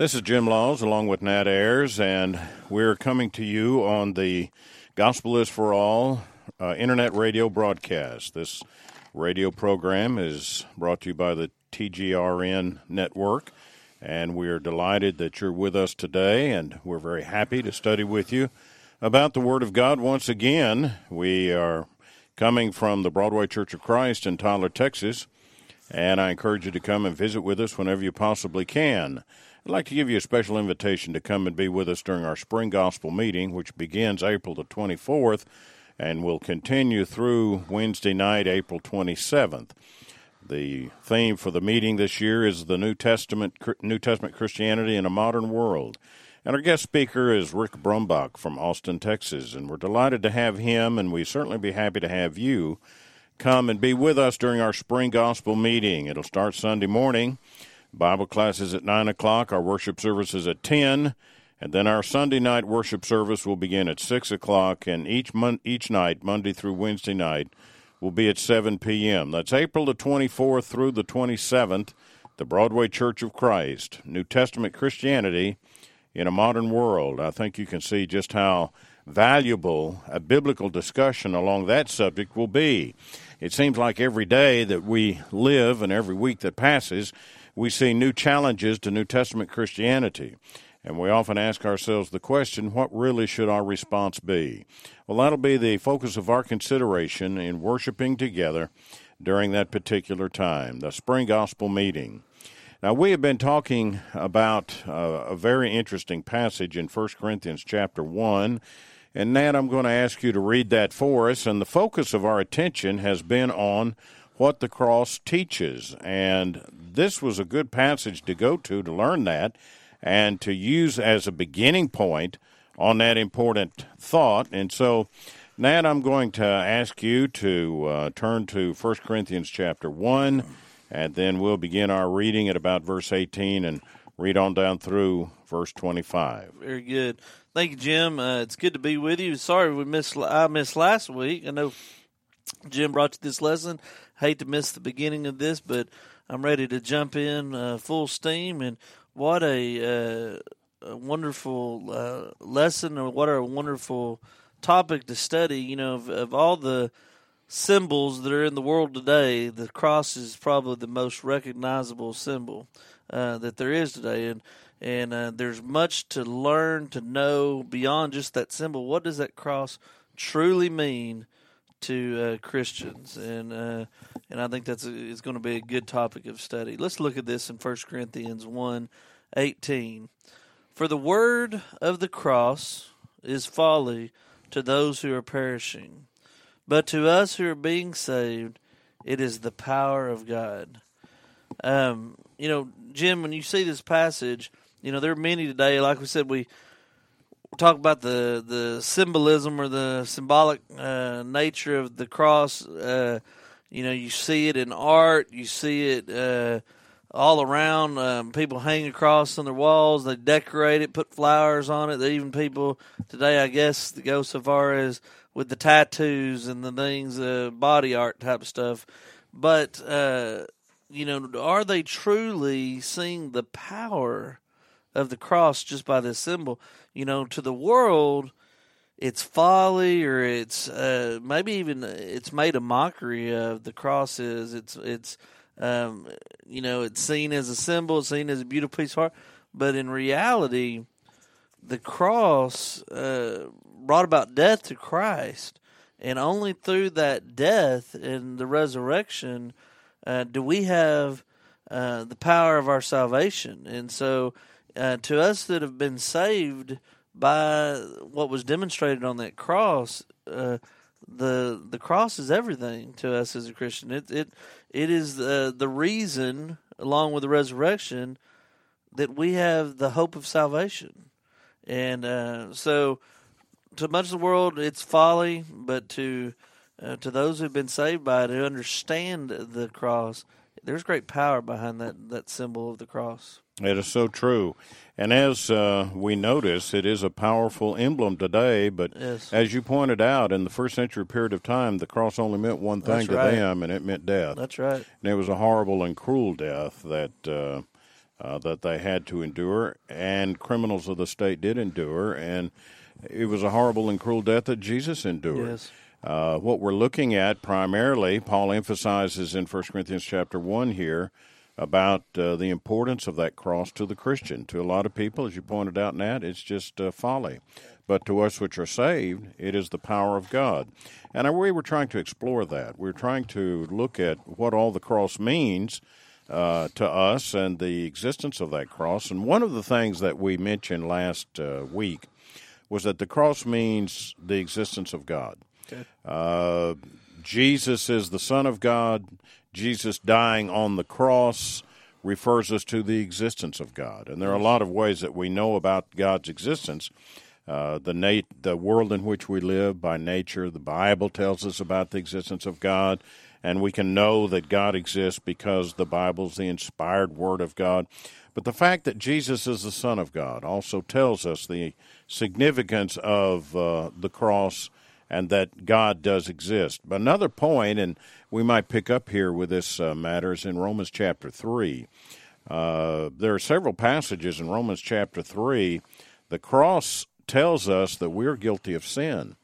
This is Jim Laws along with Nat Ayers, and we're coming to you on the Gospel is for All uh, internet radio broadcast. This radio program is brought to you by the TGRN network, and we are delighted that you're with us today, and we're very happy to study with you about the Word of God once again. We are coming from the Broadway Church of Christ in Tyler, Texas, and I encourage you to come and visit with us whenever you possibly can. I'd like to give you a special invitation to come and be with us during our spring gospel meeting, which begins April the 24th and will continue through Wednesday night, April 27th. The theme for the meeting this year is the New Testament New Testament Christianity in a Modern World. And our guest speaker is Rick Brumbach from Austin, Texas, and we're delighted to have him and we certainly be happy to have you come and be with us during our spring gospel meeting. It'll start Sunday morning Bible classes at 9 o'clock, our worship services at 10, and then our Sunday night worship service will begin at 6 o'clock, and each, mon- each night, Monday through Wednesday night, will be at 7 p.m. That's April the 24th through the 27th, the Broadway Church of Christ, New Testament Christianity in a Modern World. I think you can see just how valuable a biblical discussion along that subject will be. It seems like every day that we live and every week that passes, we see new challenges to New Testament Christianity. And we often ask ourselves the question, what really should our response be? Well, that'll be the focus of our consideration in worshiping together during that particular time, the spring gospel meeting. Now, we have been talking about uh, a very interesting passage in 1 Corinthians chapter 1. And Nat, I'm going to ask you to read that for us. And the focus of our attention has been on what the cross teaches. And this was a good passage to go to to learn that and to use as a beginning point on that important thought. And so, Nat, I'm going to ask you to uh, turn to 1 Corinthians chapter 1, and then we'll begin our reading at about verse 18 and read on down through verse 25. Very good. Thank you, Jim. Uh, it's good to be with you. Sorry we missed. I missed last week. I know Jim brought you this lesson. Hate to miss the beginning of this, but I'm ready to jump in uh, full steam. And what a, uh, a wonderful uh, lesson, or what a wonderful topic to study. You know, of, of, all the symbols that are in the world today, the cross is probably the most recognizable symbol uh, that there is today. And and uh, there's much to learn to know beyond just that symbol. What does that cross truly mean? To uh, Christians, and uh, and I think that's a, it's going to be a good topic of study. Let's look at this in 1 Corinthians 1, 18. For the word of the cross is folly to those who are perishing, but to us who are being saved, it is the power of God. Um, you know, Jim, when you see this passage, you know there are many today. Like we said, we talk about the the symbolism or the symbolic uh, nature of the cross. Uh, you know, you see it in art. You see it uh, all around. Um, people hang a cross on their walls. They decorate it, put flowers on it. Even people today, I guess, go so far as with the tattoos and the things, uh, body art type stuff. But uh, you know, are they truly seeing the power of the cross just by this symbol? you know, to the world, it's folly or it's uh, maybe even it's made a mockery of the cross is it's it's um, you know it's seen as a symbol it's seen as a beautiful piece of art. But in reality the cross uh, brought about death to christ. And only through that death and the resurrection uh, do we have uh, the power of our salvation. And so uh, to us that have been saved by what was demonstrated on that cross, uh, the the cross is everything to us as a Christian. It it it is the the reason, along with the resurrection, that we have the hope of salvation. And uh, so, to much of the world, it's folly, but to uh, to those who've been saved by it, who understand the cross, there's great power behind that that symbol of the cross. It is so true. And as uh, we notice, it is a powerful emblem today. But yes. as you pointed out, in the first century period of time, the cross only meant one thing That's to right. them, and it meant death. That's right. And it was a horrible and cruel death that uh, uh, that they had to endure, and criminals of the state did endure, and it was a horrible and cruel death that Jesus endured. Yes. Uh, what we're looking at primarily, Paul emphasizes in 1 Corinthians chapter 1 here about uh, the importance of that cross to the Christian. To a lot of people, as you pointed out, Nat, it's just uh, folly. But to us which are saved, it is the power of God. And we were trying to explore that. We are trying to look at what all the cross means uh, to us and the existence of that cross. And one of the things that we mentioned last uh, week was that the cross means the existence of God. Uh, Jesus is the Son of God. Jesus dying on the cross refers us to the existence of God. And there are a lot of ways that we know about God's existence. Uh, the nat- the world in which we live by nature, the Bible tells us about the existence of God, and we can know that God exists because the Bible is the inspired Word of God. But the fact that Jesus is the Son of God also tells us the significance of uh, the cross and that God does exist. But another point, and we might pick up here with this uh, matter, is in Romans chapter 3. Uh, there are several passages in Romans chapter 3. The cross tells us that we're guilty of sin.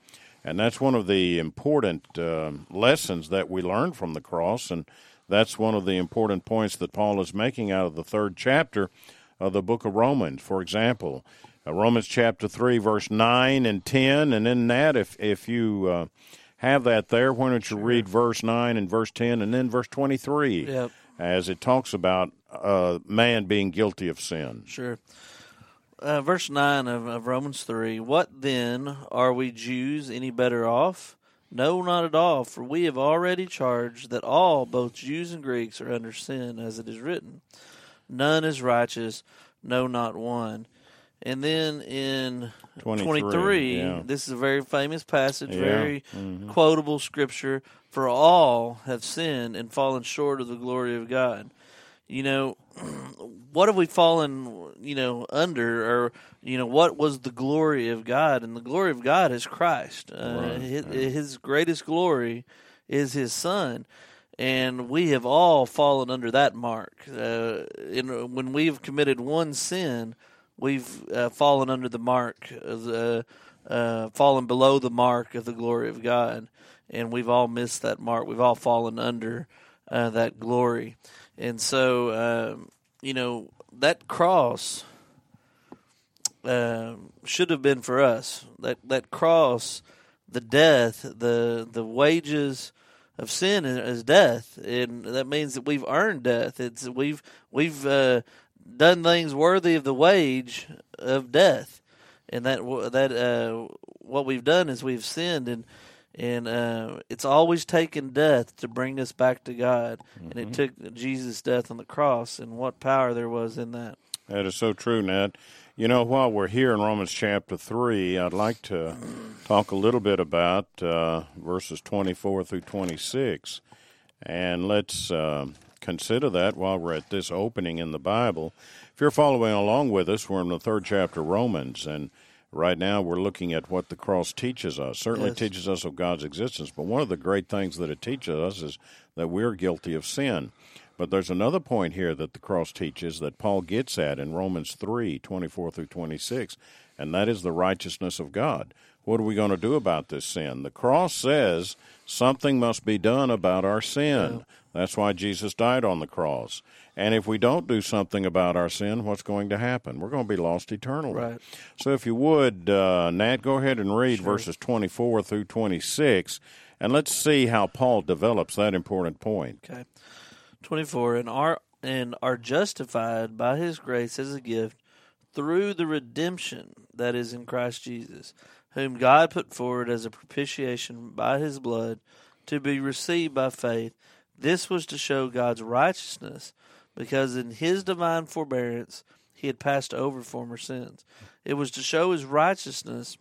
And that's one of the important uh, lessons that we learn from the cross. And that's one of the important points that Paul is making out of the third chapter of the book of Romans. For example, uh, Romans chapter 3, verse 9 and 10. And in that, if, if you uh, have that there, why don't you read verse 9 and verse 10 and then verse 23 Yep. as it talks about uh, man being guilty of sin. Sure. Uh, verse 9 of, of Romans 3 What then? Are we Jews any better off? No, not at all, for we have already charged that all, both Jews and Greeks, are under sin, as it is written. None is righteous, no, not one. And then in 23, 23, yeah. this is a very famous passage, Yeah, very quotable scripture. For all have sinned and fallen short of the glory of God. You know, what have we fallen, you know, under, or you know, what was the glory of God? And the glory of God is Christ. Uh, Right, his, his greatest glory is His Son, and we have all fallen under that mark. Uh, and when we have committed one sin, we've uh, fallen under the mark of the, uh, fallen below the mark of the glory of God, and we've all missed that mark. We've all fallen under uh, that glory, and so um, you know that cross um should have been for us. That that cross, the death, the the wages of sin is death, and that means that we've earned death. It's we've we've uh, done things worthy of the wage of death, and that that uh, what we've done is we've sinned, and and uh, it's always taken death to bring us back to God, and it took Jesus' death on the cross, and what power there was in that. That is so true, Ned. You know, while we're here in Romans chapter 3, I'd like to talk a little bit about uh, verses 24 through 26. And let's uh, consider that while we're at this opening in the Bible. If you're following along with us, we're in the third chapter of Romans, and right now we're looking at what the cross teaches us. Certainly Yes. teaches us of God's existence, but one of the great things that it teaches us is that we're guilty of sin. But there's another point here that the cross teaches that Paul gets at in Romans 3 24 through 26, and that is the righteousness of God. What are we going to do about this sin? The cross says something must be done about our sin. That's why Jesus died on the cross. And if we don't do something about our sin, what's going to happen? We're going to be lost eternally. Right. So if you would, uh, Nat, go ahead and read verses 24 through 26, and let's see how Paul develops that important point. Okay. 24 and are and are justified by his grace as a gift through the redemption that is in Christ Jesus, whom God put forward as a propitiation by his blood to be received by faith. This was to show God's righteousness, because in his divine forbearance he had passed over former sins. It was to show his righteousness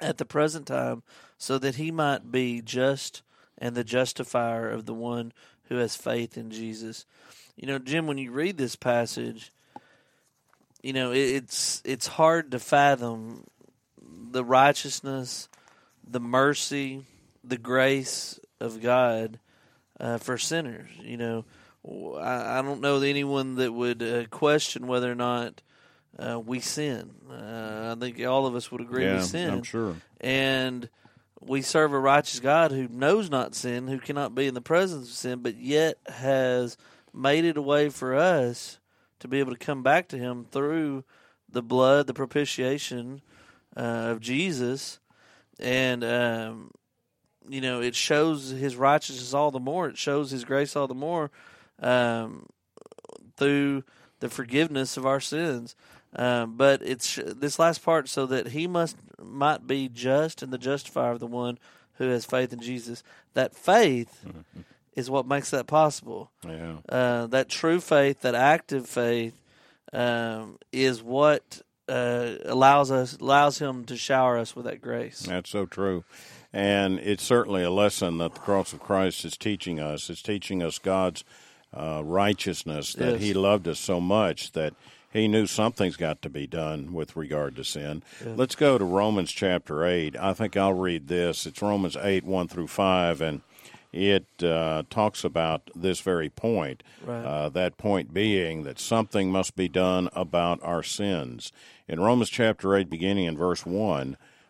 at the present time, so that he might be just and the justifier of the one who has faith in Jesus. You know, Jim, when you read this passage, you know it's it's hard to fathom the righteousness, the mercy, the grace of God uh, for sinners. You know, I, I don't know anyone that would uh, question whether or not uh, we sin. Uh, I think all of us would agree yeah, we sin. I'm sure. And we serve a righteous God who knows not sin, who cannot be in the presence of sin, but yet has made it a way for us to be able to come back to Him through the blood, the propitiation uh, of Jesus, and um, you know it shows His righteousness all the more. It shows His grace all the more um, through the forgiveness of our sins. Um, but it's this last part so that he must might be just and the justifier of the one who has faith in Jesus. That faith mm-hmm. is what makes that possible. Yeah. Uh, that true faith, that active faith, um, is what uh, allows us allows him to shower us with that grace. That's so true. And it's certainly a lesson that the cross of Christ is teaching us. It's teaching us God's uh, righteousness, that yes. He loved us so much that he knew something's got to be done with regard to sin. Let's go to Romans chapter 8. I think I'll read this. It's Romans 8, 1 through 5, and it uh, talks about this very point. Right. Uh, that point being that something must be done about our sins. In Romans chapter 8, beginning in verse 1,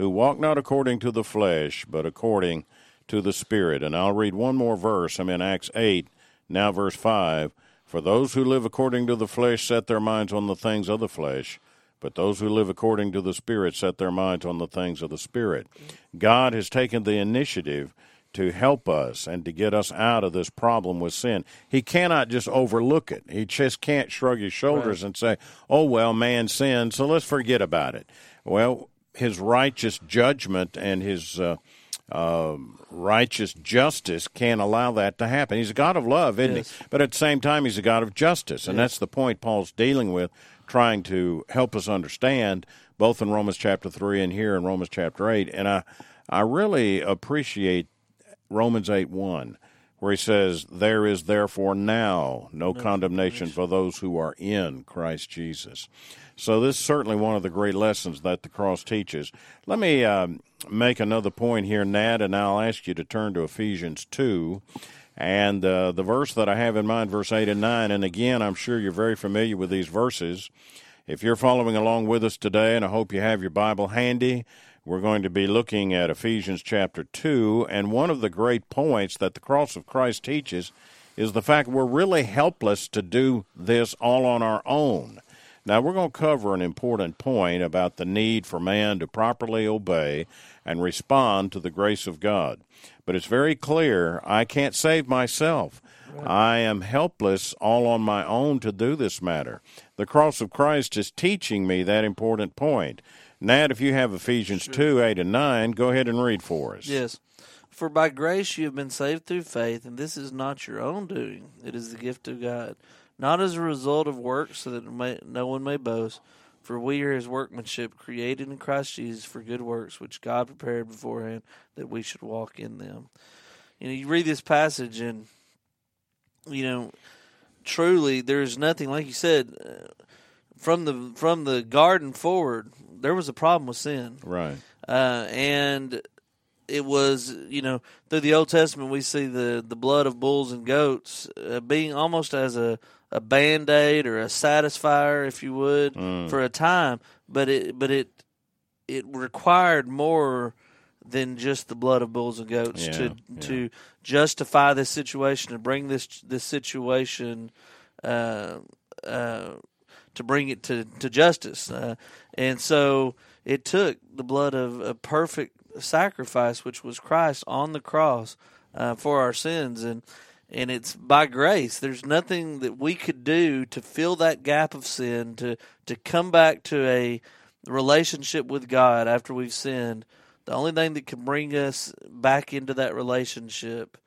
who walk not according to the flesh, but according to the Spirit. And I'll read one more verse. I'm in Acts 8, now verse 5. For those who live according to the flesh set their minds on the things of the flesh, but those who live according to the Spirit set their minds on the things of the Spirit. God has taken the initiative to help us and to get us out of this problem with sin. He cannot just overlook it. He just can't shrug his shoulders right. and say, oh, well, man sinned, so let's forget about it. Well, his righteous judgment and his. Uh, uh, righteous justice can't allow that to happen. He's a God of love, isn't yes. he? But at the same time, he's a God of justice, and yes. that's the point Paul's dealing with, trying to help us understand both in Romans chapter three and here in Romans chapter eight. And I, I really appreciate Romans eight one. Where he says, There is therefore now no, no condemnation for those who are in Christ Jesus. So, this is certainly one of the great lessons that the cross teaches. Let me um, make another point here, Nat, and I'll ask you to turn to Ephesians 2. And uh, the verse that I have in mind, verse 8 and 9, and again, I'm sure you're very familiar with these verses. If you're following along with us today, and I hope you have your Bible handy, we're going to be looking at Ephesians chapter 2. And one of the great points that the cross of Christ teaches is the fact we're really helpless to do this all on our own. Now, we're going to cover an important point about the need for man to properly obey and respond to the grace of God. But it's very clear I can't save myself. I am helpless all on my own to do this matter. The cross of Christ is teaching me that important point. Nat, if you have Ephesians sure. 2 8 and 9, go ahead and read for us. Yes. For by grace you have been saved through faith, and this is not your own doing, it is the gift of God not as a result of works, so that may, no one may boast. For we are his workmanship, created in Christ Jesus for good works, which God prepared beforehand that we should walk in them. You know, you read this passage, and, you know, truly there's nothing, like you said, uh, from the from the garden forward, there was a problem with sin. Right. Uh, and it was you know through the Old Testament we see the the blood of bulls and goats uh, being almost as a a band aid or a satisfier, if you would, mm. for a time. But it but it it required more than just the blood of bulls and goats yeah, to yeah. to justify this situation to bring this this situation uh, uh, to bring it to to justice. Uh, and so it took the blood of a perfect sacrifice, which was Christ on the cross uh, for our sins, and and it's by grace. There's nothing that we could do to fill that gap of sin, to to come back to a relationship with God after we've sinned. The only thing that can bring us back into that relationship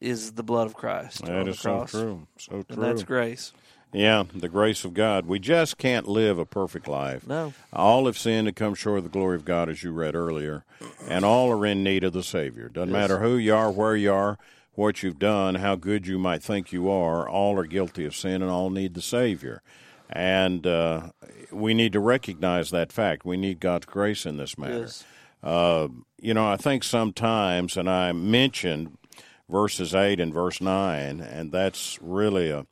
is the blood of Christ. That is so true. So true. And that's grace. Yeah, the grace of God. We just can't live a perfect life. No. All have sinned and come short of the glory of God, as you read earlier, and all are in need of the Savior. Doesn't Yes. matter who you are, where you are, what you've done, how good you might think you are, all are guilty of sin and all need the Savior. And uh, we need to recognize that fact. We need God's grace in this matter. Yes. Uh, you know, I think sometimes, and I mentioned verses 8 and verse 9, and that's really a,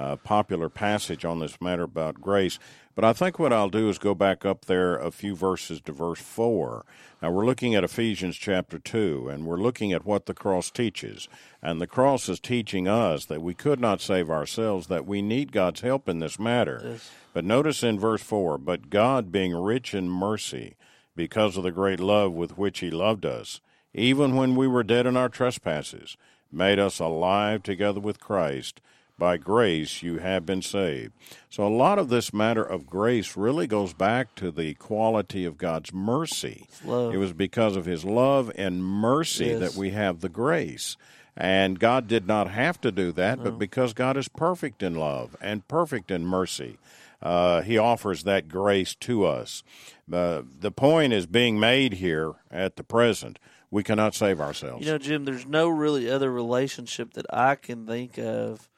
a popular passage on this matter about grace. But I think what I'll do is go back up there a few verses to verse 4. Now, we're looking at Ephesians chapter 2, and we're looking at what the cross teaches. And the cross is teaching us that we could not save ourselves, that we need God's help in this matter. Yes. But notice in verse 4 But God, being rich in mercy, because of the great love with which He loved us, even when we were dead in our trespasses, made us alive together with Christ. By grace you have been saved. So, a lot of this matter of grace really goes back to the quality of God's mercy. It was because of His love and mercy Yes. that we have the grace. And God did not have to do that, but because God is perfect in love and perfect in mercy, uh, He offers that grace to us. Uh, the point is being made here at the present. We cannot save ourselves. You know, Jim, there's no really other relationship that I can think of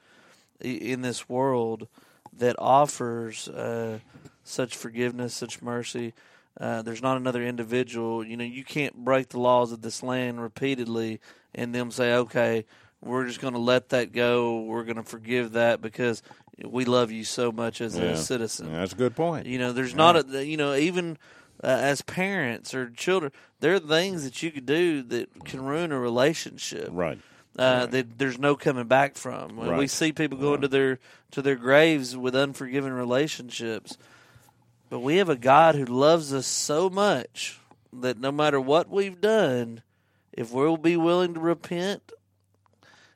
in this world that offers uh, such forgiveness, such mercy. Uh, there's not another individual. You know, you can't break the laws of this land repeatedly and them say, okay, we're just going to let that go. We're going to forgive that because we love you so much as Yeah. a citizen. That's a good point. You know, there's not a you know even uh, as parents or children, there are things that you could do that can ruin a relationship. Right. Uh, that there's no coming back from. When We see people going to their to their graves with unforgiven relationships, but we have a God who loves us so much that no matter what we've done, if we'll be willing to repent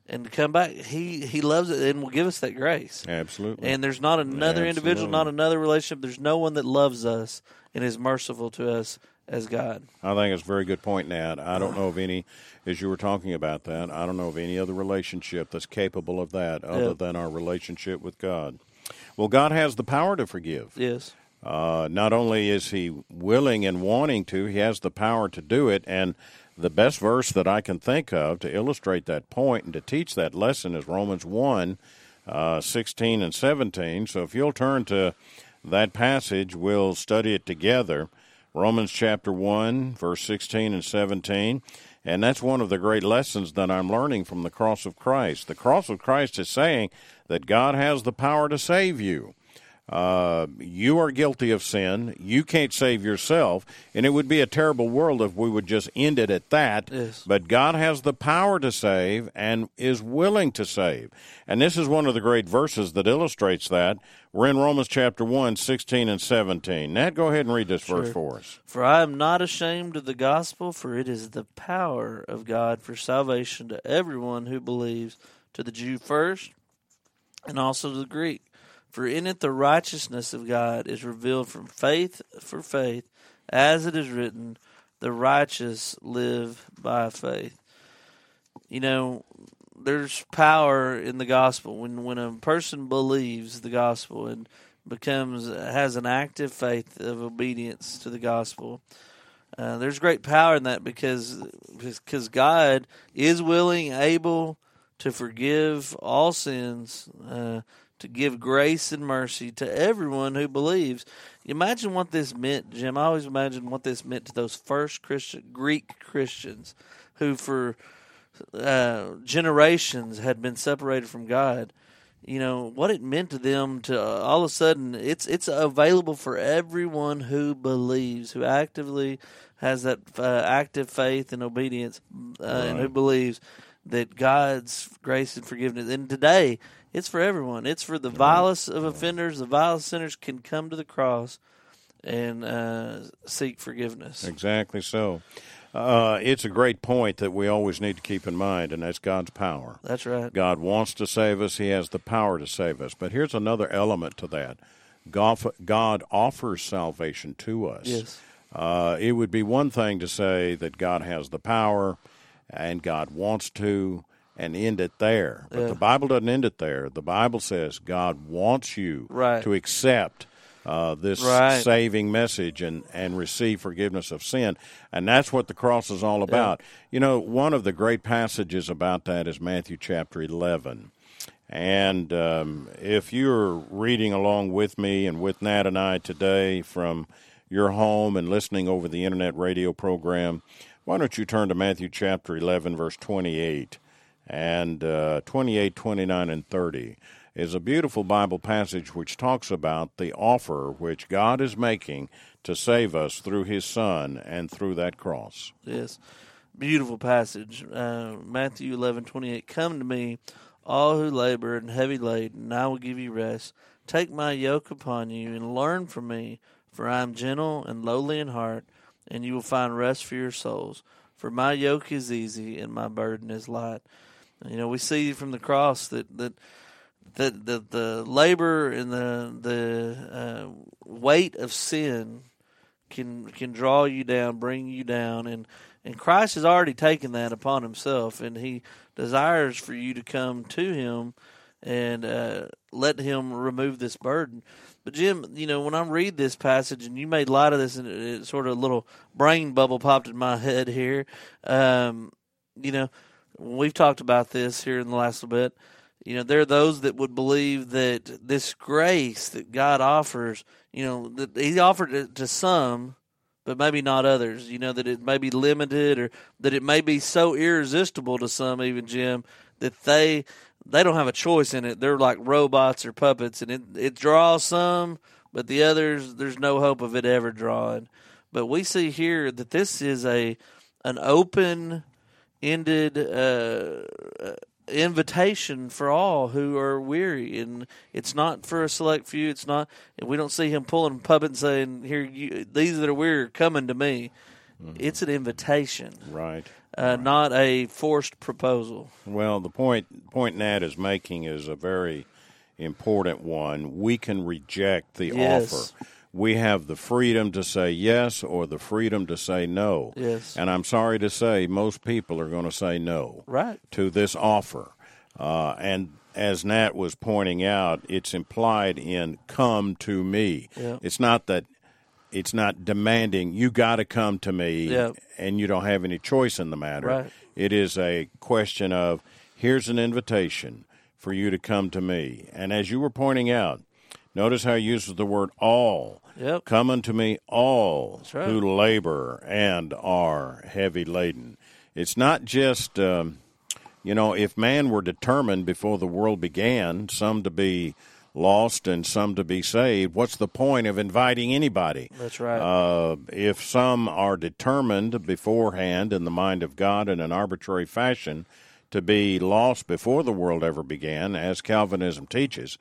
and to come back, he he loves it and will give us that grace. Absolutely. And there's not another individual, not another relationship. There's no one that loves us and is merciful to us as God. I think it's a very good point, Nat. I don't know of any, as you were talking about that, I don't know of any other relationship that's capable of that other Yeah. than our relationship with God. Well, God has the power to forgive. Yes. Uh, not only is He willing and wanting to, He has the power to do it. And the best verse that I can think of to illustrate that point and to teach that lesson is Romans 1 uh, 16 and 17. So if you'll turn to that passage, we'll study it together. Romans chapter 1, verse 16 and 17. And that's one of the great lessons that I'm learning from the cross of Christ. The cross of Christ is saying that God has the power to save you. Uh, you are guilty of sin. You can't save yourself. And it would be a terrible world if we would just end it at that. Yes. But God has the power to save and is willing to save. And this is one of the great verses that illustrates that. We're in Romans chapter 1, 16 and 17. Nat, go ahead and read this verse for us. For I am not ashamed of the gospel, for it is the power of God for salvation to everyone who believes, to the Jew first, and also to the Greek. For in it the righteousness of God is revealed from faith for faith, as it is written, the righteous live by faith. You know, there's power in the gospel when when a person believes the gospel and becomes has an active faith of obedience to the gospel. Uh, there's great power in that because because God is willing, able to forgive all sins, uh, to give grace and mercy to everyone who believes. Imagine what this meant, Jim. I always imagine what this meant to those first Christian Greek Christians who, for uh, generations, had been separated from God. You know what it meant to them to uh, all of a sudden it's it's available for everyone who believes, who actively has that uh, active faith and obedience, uh, and who believes that God's grace and forgiveness. And today, it's for everyone. It's for the vilest of offenders. The vilest sinners can come to the cross and uh, seek forgiveness. Exactly so. Uh, it's a great point that we always need to keep in mind, and that's God's power. That's right. God wants to save us. He has the power to save us. But here's another element to that God, God offers salvation to us. Yes. Uh, it would be one thing to say that God has the power and God wants to and end it there. But Yeah. the Bible doesn't end it there. The Bible says God wants you Right. to accept uh, this Right. saving message and, and receive forgiveness of sin. And that's what the cross is all about. You know, one of the great passages about that is Matthew chapter 11. And um, if you're reading along with me and with Nat and I today from your home and listening over the internet radio program, why don't you turn to Matthew chapter 11, verse 28 and uh, 28, 29, and 30 is a beautiful Bible passage which talks about the offer which God is making to save us through His Son and through that cross. Yes, beautiful passage. Uh, Matthew eleven twenty eight. Come to me, all who labor and heavy laden, and I will give you rest. Take my yoke upon you and learn from me, for I am gentle and lowly in heart, and you will find rest for your souls. For my yoke is easy and my burden is light. You know, we see from the cross that that that the, the labor and the the uh, weight of sin can can draw you down, bring you down, and and Christ has already taken that upon Himself, and He desires for you to come to Him and uh, let Him remove this burden. But Jim, you know, when I read this passage, and you made light of this, and it, it sort of a little brain bubble popped in my head here. Um, you know, we've talked about this here in the last little bit. You know, there are those that would believe that this grace that God offers, you know, that He offered it to some, but maybe not others. You know, that it may be limited or that it may be so irresistible to some, even Jim, that they they don't have a choice in it. They're like robots or puppets, and it it draws some, but the others there's no hope of it ever drawing. But we see here that this is a an open ended uh, uh, invitation for all who are weary, and it's not for a select few. It's not. We don't see him pulling a puppet and saying, "Here, you, these that are weary are coming to me." It's an invitation, Right. uh, not a forced proposal. Well, the point point Nat is making is a very important one. We can reject the Yes. offer. We have the freedom to say yes or the freedom to say no. Yes. And I'm sorry to say, most people are going to say no Right. to this offer. Uh, and as Nat was pointing out, it's implied in "come to me." Yeah. It's not that it's not demanding you got to come to me, Yeah. and you don't have any choice in the matter. Right. It is a question of here's an invitation for you to come to me. And as you were pointing out, notice how he uses the word all. Yep. Come unto me, all right. who labor and are heavy laden. It's not just, um, you know, if man were determined before the world began, some to be lost and some to be saved, what's the point of inviting anybody? That's right. Uh, if some are determined beforehand in the mind of God in an arbitrary fashion to be lost before the world ever began, as Calvinism teaches,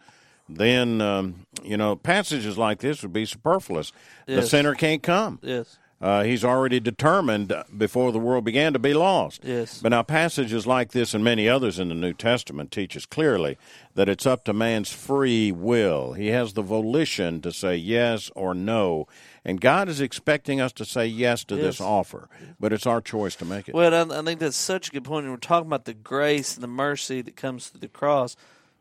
then um, you know passages like this would be superfluous. The sinner can't come. yes. Uh, he's already determined before the world began to be lost. Yes. But now passages like this and many others in the New Testament teaches clearly that it's up to man's free will. He has the volition to say yes or no. And God is expecting us to say yes to this offer, but it's our choice to make it. Well, I, I think that's such a good point. And we're talking about the grace and the mercy that comes through the cross,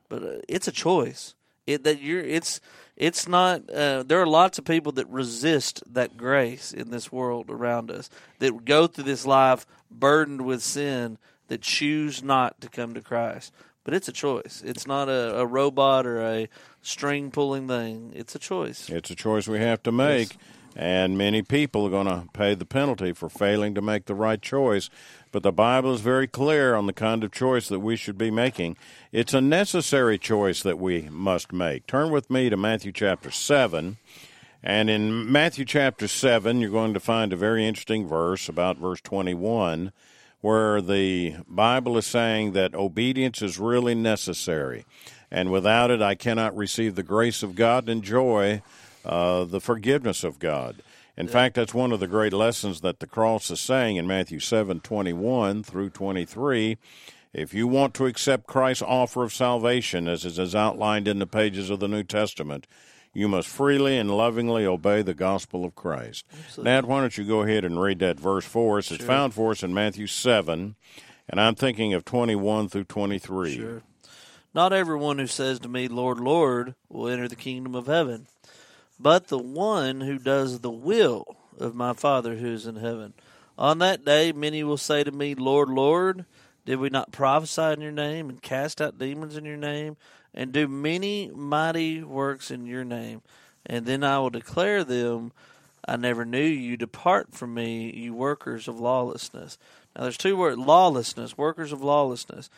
but uh, it's a choice. It that you're it's it's not. Uh, there are lots of people that resist that grace in this world around us that go through this life burdened with sin that choose not to come to Christ. But it's a choice. It's not a, a robot or a string pulling thing. It's a choice. It's a choice we have to make, and many people are going to pay the penalty for failing to make the right choice. But the Bible is very clear on the kind of choice that we should be making. It's a necessary choice that we must make. Turn with me to Matthew chapter 7. And in Matthew chapter 7, you're going to find a very interesting verse, about verse 21, where the Bible is saying that obedience is really necessary. And without it, I cannot receive the grace of God and enjoy uh, the forgiveness of God. In fact, that's one of the great lessons that the cross is saying in Matthew 7 21 through 23. If you want to accept Christ's offer of salvation, as it is outlined in the pages of the New Testament, you must freely and lovingly obey the gospel of Christ. Nat, why don't you go ahead and read that verse for us? It's found for us in Matthew 7 And I'm thinking of 21 through 23. Sure. Not everyone who says to me, Lord, Lord, will enter the kingdom of heaven, but the one who does the will of my Father who is in heaven. On that day, many will say to me, Lord, Lord, did we not prophesy in your name and cast out demons in your name and do many mighty works in your name? And then I will declare them, I never knew you. Depart from me, you workers of lawlessness. Now, there's two words lawlessness, workers of lawlessness.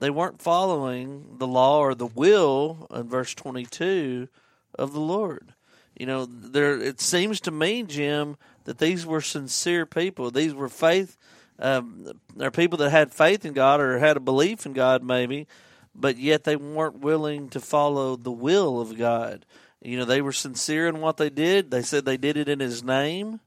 They weren't following the law or the will in verse 22 of the Lord. You know, there it seems to me, Jim, that these were sincere people. These were faith. Um, they're people that had faith in God or had a belief in God, maybe, but yet they weren't willing to follow the will of God. You know, they were sincere in what they did. They said they did it in His name,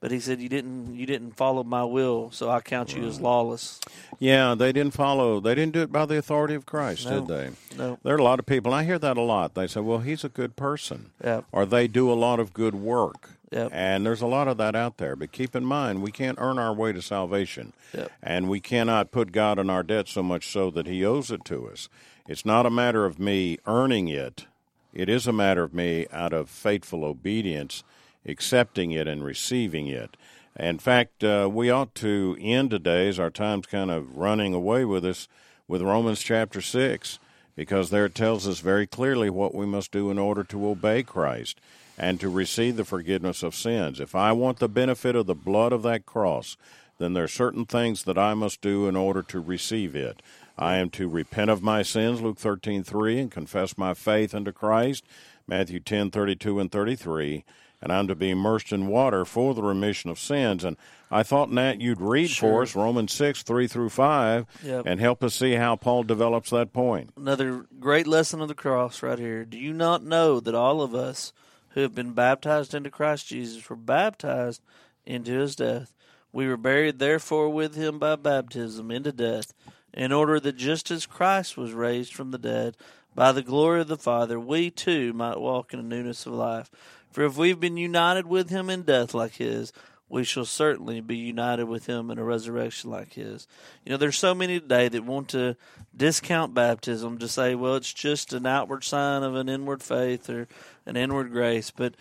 but He said you didn't. You didn't follow my will, so I count you as lawless. Yeah, they didn't follow. They didn't do it by the authority of Christ, No. did they? No. There are a lot of people. I hear that a lot. They say, "Well, he's a good person," Yeah. or they do a lot of good work. Yep. And there's a lot of that out there. But keep in mind, we can't earn our way to salvation, Yep. and we cannot put God in our debt so much so that He owes it to us. It's not a matter of me earning it. It is a matter of me, out of faithful obedience, accepting it and receiving it. In fact, uh, we ought to end today's, our time's kind of running away with us, with Romans chapter 6, because there it tells us very clearly what we must do in order to obey Christ and to receive the forgiveness of sins. If I want the benefit of the blood of that cross, then there are certain things that I must do in order to receive it. I am to repent of my sins, Luke thirteen three, and confess my faith unto Christ, Matthew ten thirty two and thirty three, and I'm to be immersed in water for the remission of sins. And I thought Nat you'd read Sure. for us Romans six three through five, Yep. and help us see how Paul develops that point. Another great lesson of the cross right here. Do you not know that all of us who have been baptized into Christ Jesus were baptized into his death? We were buried therefore with him by baptism into death, in order that just as Christ was raised from the dead by the glory of the Father, we too might walk in a newness of life. For if we've been united with him in death like his, we shall certainly be united with him in a resurrection like his. You know, there's so many today that want to discount baptism to say, well, it's just an outward sign of an inward faith or an inward grace. But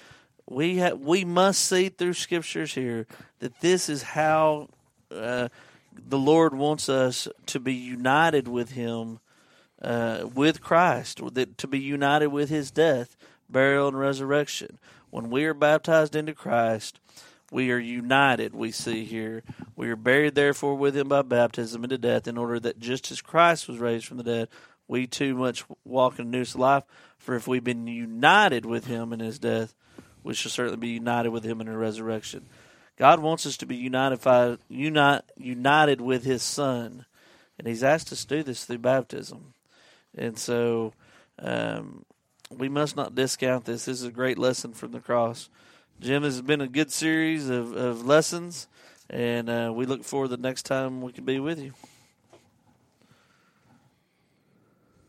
we ha- we must see through scriptures here that this is how uh, the Lord wants us to be united with Him, uh, with Christ, that to be united with His death, burial, and resurrection. When we are baptized into Christ, we are united. We see here we are buried, therefore, with Him by baptism into death, in order that just as Christ was raised from the dead, we too much walk in newness of life. For if we've been united with Him in His death, we shall certainly be united with Him in His resurrection. God wants us to be united, unite, united with His Son, and He's asked us to do this through baptism. And so, um, we must not discount this. This is a great lesson from the cross. Jim, this has been a good series of, of lessons, and uh, we look forward to the next time we can be with you.